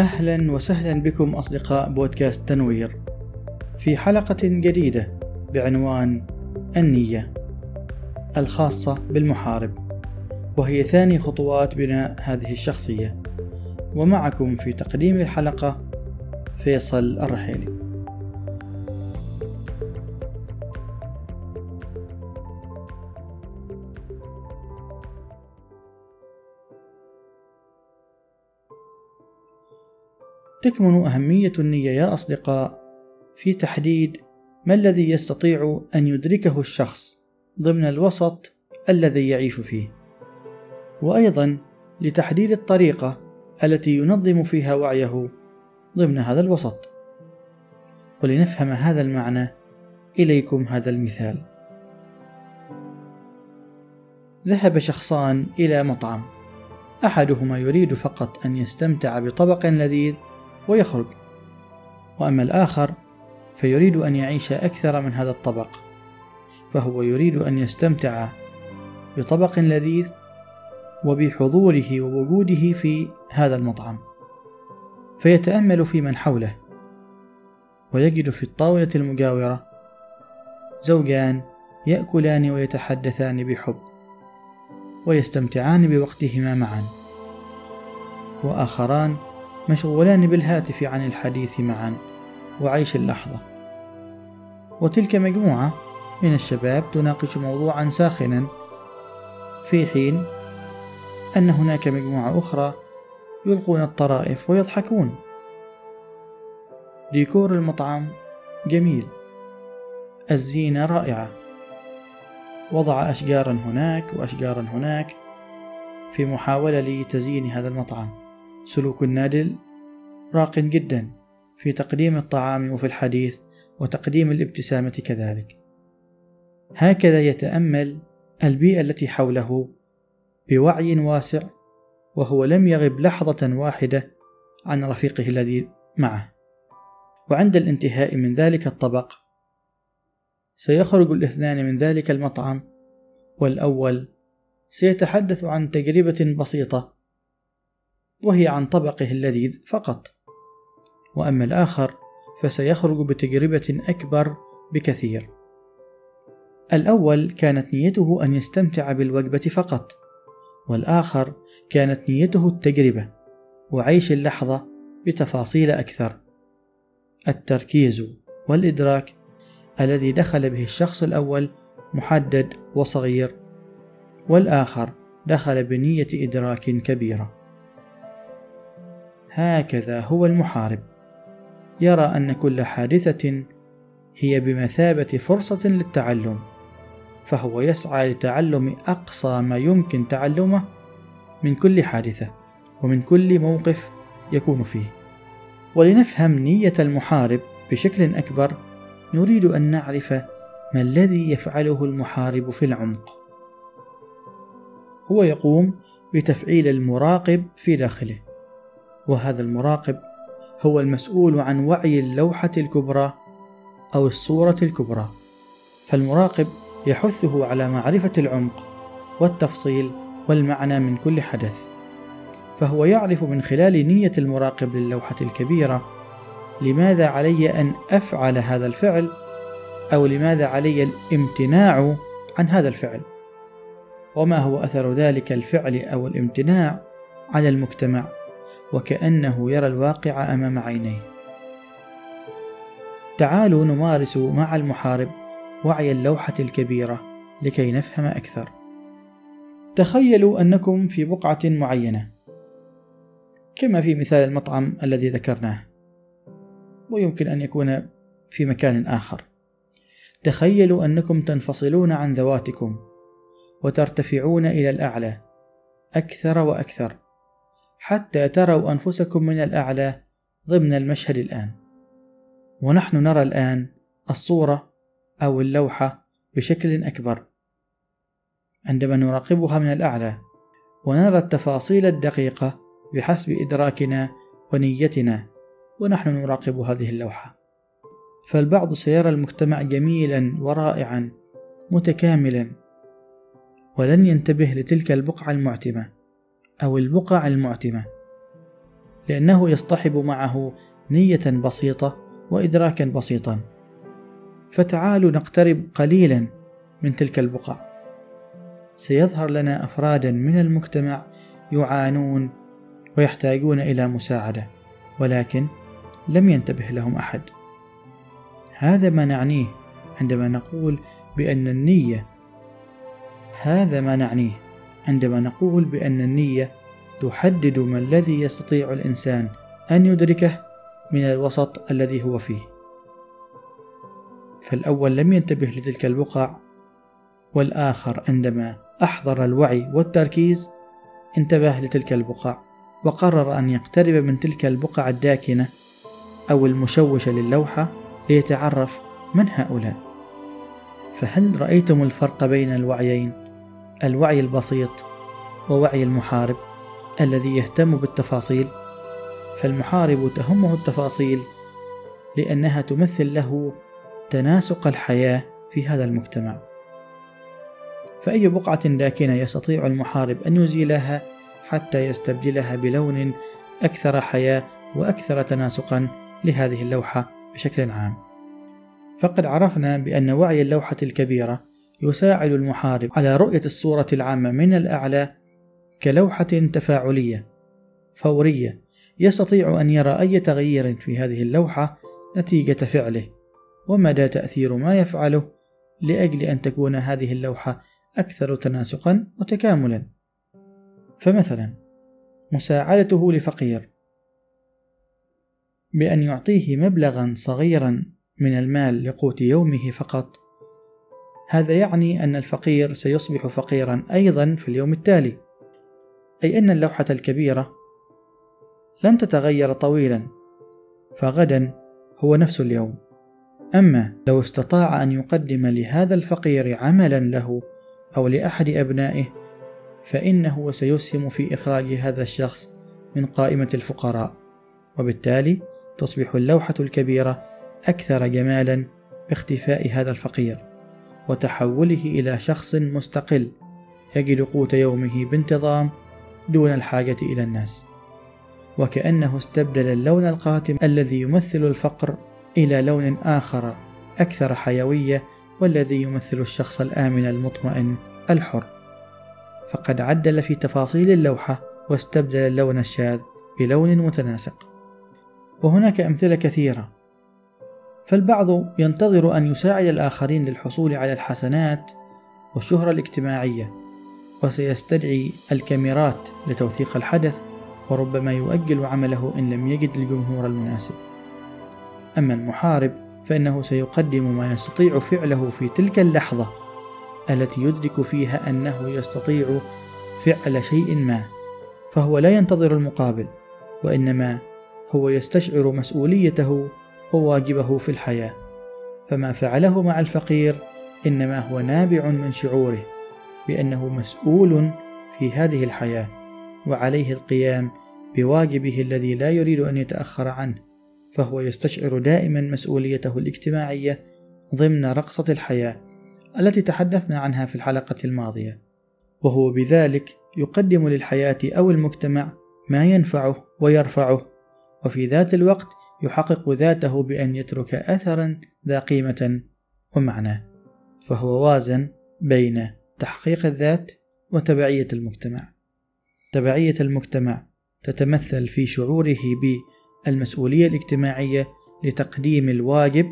أهلا وسهلا بكم أصدقاء بودكاست تنوير. في حلقة جديدة بعنوان النية الخاصة بالمحارب وهي ثاني خطوات بناء هذه الشخصية. ومعكم في تقديم الحلقة فيصل الرحيلي. تكمن أهمية النية يا أصدقاء في تحديد ما الذي يستطيع أن يدركه الشخص ضمن الوسط الذي يعيش فيه. وأيضا لتحديد الطريقة التي ينظم فيها وعيه ضمن هذا الوسط. ولنفهم هذا المعنى إليكم هذا المثال. ذهب شخصان إلى مطعم. أحدهما يريد فقط أن يستمتع بطبق لذيذ ويخرج. وأما الآخر فيريد أن يعيش أكثر من هذا الطبق فهو يريد أن يستمتع بطبق لذيذ وبحضوره ووجوده في هذا المطعم. فيتأمل في من حوله ويجد في الطاولة المجاورة زوجان يأكلان ويتحدثان بحب ويستمتعان بوقتهما معا. وآخران مشغولان بالهاتف عن الحديث معا وعيش اللحظة. وتلك مجموعة من الشباب تناقش موضوعا ساخنا في حين أن هناك مجموعة أخرى يلقون الطرائف ويضحكون. ديكور المطعم جميل الزينة رائعة. وضع أشجارا هناك وأشجارا هناك في محاولة لتزيين هذا المطعم. سلوك النادل راق جدا في تقديم الطعام وفي الحديث وتقديم الابتسامة كذلك. هكذا يتأمل البيئة التي حوله بوعي واسع وهو لم يغب لحظة واحدة عن رفيقه الذي معه. وعند الانتهاء من ذلك الطبق سيخرج الاثنان من ذلك المطعم والأول سيتحدث عن تجربة بسيطة وهي عن طبقه اللذيذ فقط. وأما الآخر فسيخرج بتجربة أكبر بكثير. الأول كانت نيته أن يستمتع بالوجبة فقط والآخر كانت نيته التجربة وعيش اللحظة بتفاصيل أكثر. التركيز والإدراك الذي دخل به الشخص الأول محدد وصغير والآخر دخل بنية إدراك كبيرة. هكذا هو المحارب. يرى أن كل حادثة هي بمثابة فرصة للتعلم فهو يسعى لتعلم أقصى ما يمكن تعلمه من كل حادثة ومن كل موقف يكون فيه. ولنفهم نية المحارب بشكل أكبر نريد أن نعرف ما الذي يفعله المحارب في العمق. هو يقوم بتفعيل المراقب في داخله. وهذا المراقب هو المسؤول عن وعي اللوحة الكبرى أو الصورة الكبرى. فالمراقب يحثه على معرفة العمق والتفصيل والمعنى من كل حدث. فهو يعرف من خلال نية المراقب للوحة الكبيرة لماذا علي أن أفعل هذا الفعل أو لماذا علي الامتناع عن هذا الفعل. وما هو أثر ذلك الفعل أو الامتناع على المجتمع؟ وكأنه يرى الواقع أمام عينيه. تعالوا نمارس مع المحارب وعي اللوحة الكبيرة لكي نفهم أكثر. تخيلوا أنكم في بقعة معينة، كما في مثال المطعم الذي ذكرناه، ويمكن أن يكون في مكان آخر. تخيلوا أنكم تنفصلون عن ذواتكم وترتفعون إلى الأعلى أكثر وأكثر حتى تروا أنفسكم من الأعلى ضمن المشهد الآن. ونحن نرى الآن الصورة أو اللوحة بشكل أكبر. عندما نراقبها من الأعلى ونرى التفاصيل الدقيقة بحسب إدراكنا ونيتنا ونحن نراقب هذه اللوحة. فالبعض سيرى المجتمع جميلا ورائعا متكاملا ولن ينتبه لتلك البقعة المعتمة. أو البقع المعتمة لأنه يصطحب معه نية بسيطة وإدراكا بسيطا. فتعالوا نقترب قليلا من تلك البقع. سيظهر لنا افرادا من المجتمع يعانون ويحتاجون إلى مساعدة ولكن لم ينتبه لهم أحد. هذا ما نعنيه عندما نقول بأن النية هذا ما نعنيه. عندما نقول بأن النية تحدد ما الذي يستطيع الإنسان أن يدركه من الوسط الذي هو فيه. فالأول لم ينتبه لتلك البقع والآخر عندما أحضر الوعي والتركيز انتبه لتلك البقع وقرر أن يقترب من تلك البقع الداكنة أو المشوشة للوحة ليتعرف من هؤلاء. فهل رأيتم الفرق بين الوعيين؟ الوعي البسيط ووعي المحارب الذي يهتم بالتفاصيل فالمحارب تهمه التفاصيل لأنها تمثل له تناسق الحياة في هذا المجتمع فأي بقعة داكنة يستطيع المحارب أن يزيلها حتى يستبدلها بلون أكثر حياة وأكثر تناسقا لهذه اللوحة بشكل عام. فقد عرفنا بأن وعي اللوحة الكبيرة يساعد المحارب على رؤية الصورة العامة من الأعلى كلوحة تفاعلية فورية يستطيع أن يرى أي تغيير في هذه اللوحة نتيجة فعله ومدى تأثير ما يفعله لأجل أن تكون هذه اللوحة أكثر تناسقا وتكاملا. فمثلا مساعدته لفقير بأن يعطيه مبلغا صغيرا من المال لقوت يومه فقط. هذا يعني أن الفقير سيصبح فقيرا أيضا في اليوم التالي. أي أن اللوحة الكبيرة لن تتغير طويلا فغدا هو نفس اليوم. أما لو استطاع أن يقدم لهذا الفقير عملا له أو لأحد أبنائه فإنه سيسهم في إخراج هذا الشخص من قائمة الفقراء. وبالتالي تصبح اللوحة الكبيرة أكثر جمالا باختفاء هذا الفقير. وتحوله إلى شخص مستقل يجد قوت يومه بانتظام دون الحاجة إلى الناس. وكأنه استبدل اللون القاتم الذي يمثل الفقر إلى لون آخر أكثر حيوية والذي يمثل الشخص الآمن المطمئن الحر. فقد عدل في تفاصيل اللوحة واستبدل اللون الشاذ بلون متناسق. وهناك أمثلة كثيرة فالبعض ينتظر أن يساعد الآخرين للحصول على الحسنات والشهرة الاجتماعية وسيستدعي الكاميرات لتوثيق الحدث وربما يؤجل عمله إن لم يجد الجمهور المناسب. أما المحارب فإنه سيقدم ما يستطيع فعله في تلك اللحظة التي يدرك فيها أنه يستطيع فعل شيء ما فهو لا ينتظر المقابل وإنما هو يستشعر مسؤوليته وواجبه في الحياة. فما فعله مع الفقير إنما هو نابع من شعوره بأنه مسؤول في هذه الحياة وعليه القيام بواجبه الذي لا يريد أن يتأخر عنه فهو يستشعر دائما مسؤوليته الاجتماعية ضمن رقصة الحياة التي تحدثنا عنها في الحلقة الماضية. وهو بذلك يقدم للحياة أو المجتمع ما ينفعه ويرفعه وفي ذات الوقت يحقق ذاته بأن يترك أثرا ذا قيمة ومعنى فهو وازن بين تحقيق الذات وتبعية المجتمع تبعية المجتمع تتمثل في شعوره المسؤولية الاجتماعية لتقديم الواجب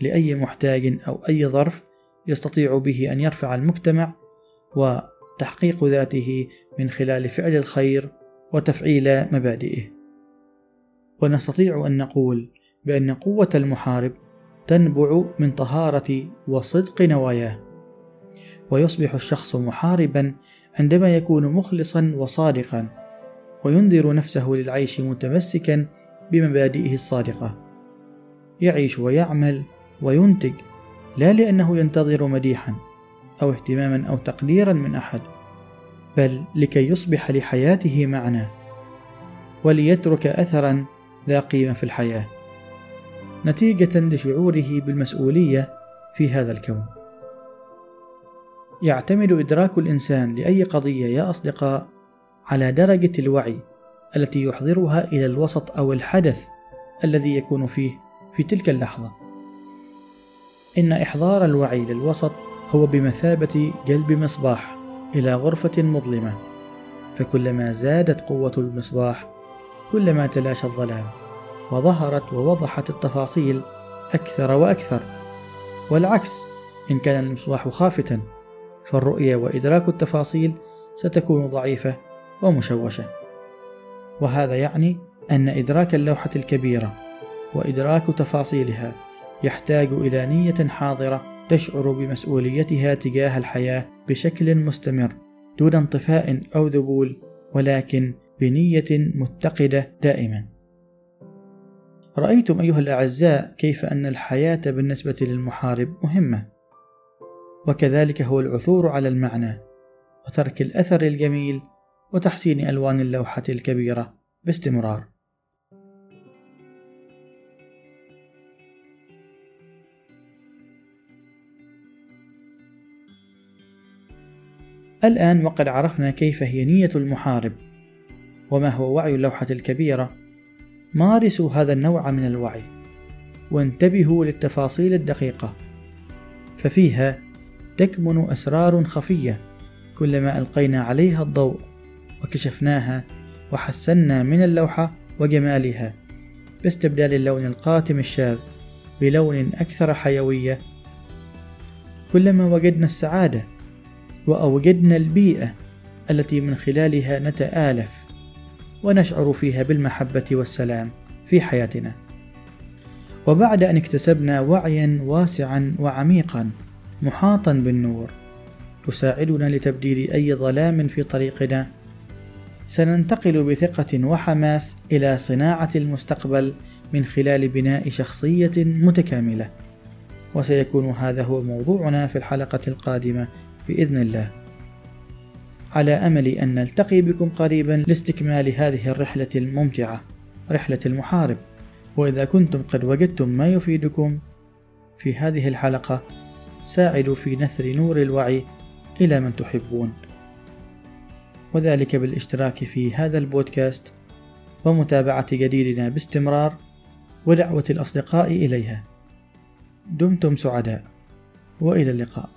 لأي محتاج أو أي ظرف يستطيع به أن يرفع المجتمع وتحقيق ذاته من خلال فعل الخير وتفعيل مبادئه. ونستطيع أن نقول بأن قوة المحارب تنبع من طهارة وصدق نواياه، ويصبح الشخص محاربا عندما يكون مخلصا وصادقا وينذر نفسه للعيش متمسكا بمبادئه الصادقة. يعيش ويعمل وينتج لا لأنه ينتظر مديحا أو اهتماما أو تقديرا من أحد بل لكي يصبح لحياته معنى وليترك أثرا ذا قيمة في الحياة نتيجة لشعوره بالمسؤولية في هذا الكون يعتمد إدراك الإنسان لأي قضية يا أصدقاء على درجة الوعي التي يحضرها إلى الوسط أو الحدث الذي يكون فيه في تلك اللحظة. إن إحضار الوعي للوسط هو بمثابة جلب مصباح إلى غرفة مظلمة، فكلما زادت قوة المصباح كلما تلاشى الظلام، وظهرت ووضحت التفاصيل أكثر وأكثر، والعكس إن كان المصباح خافتا فالرؤية وإدراك التفاصيل ستكون ضعيفة ومشوشة. وهذا يعني أن إدراك اللوحة الكبيرة وإدراك تفاصيلها يحتاج إلى نية حاضرة تشعر بمسؤوليتها تجاه الحياة بشكل مستمر دون انطفاء أو ذبول ولكن بنية متقدة دائما. رأيتم أيها الأعزاء كيف أن الحياة بالنسبة للمحارب مهمة، وكذلك هو العثور على المعنى وترك الأثر الجميل وتحسين ألوان اللوحة الكبيرة باستمرار. الآن وقد عرفنا كيف هي نية المحارب وما هو وعي اللوحة الكبيرة؟ مارسوا هذا النوع من الوعي وانتبهوا للتفاصيل الدقيقة. ففيها تكمن أسرار خفية كلما ألقينا عليها الضوء وكشفناها وحسنا من اللوحة وجمالها باستبدال اللون القاتم الشاذ بلون أكثر حيوية. كلما وجدنا السعادة وأوجدنا البيئة التي من خلالها نتآلف. ونشعر فيها بالمحبة والسلام في حياتنا. وبعد أن اكتسبنا وعيا واسعا وعميقا محاطا بالنور يساعدنا لتبديل أي ظلام في طريقنا سننتقل بثقة وحماس إلى صناعة المستقبل من خلال بناء شخصية متكاملة. وسيكون هذا هو موضوعنا في الحلقة القادمة بإذن الله. على أمل أن نلتقي بكم قريبا لاستكمال هذه الرحلة الممتعة، رحلة المحارب. وإذا كنتم قد وجدتم ما يفيدكم في هذه الحلقة، ساعدوا في نثر نور الوعي إلى من تحبون. وذلك بالاشتراك في هذا البودكاست ومتابعة جديدنا باستمرار ودعوة الأصدقاء إليها. دمتم سعداء وإلى اللقاء.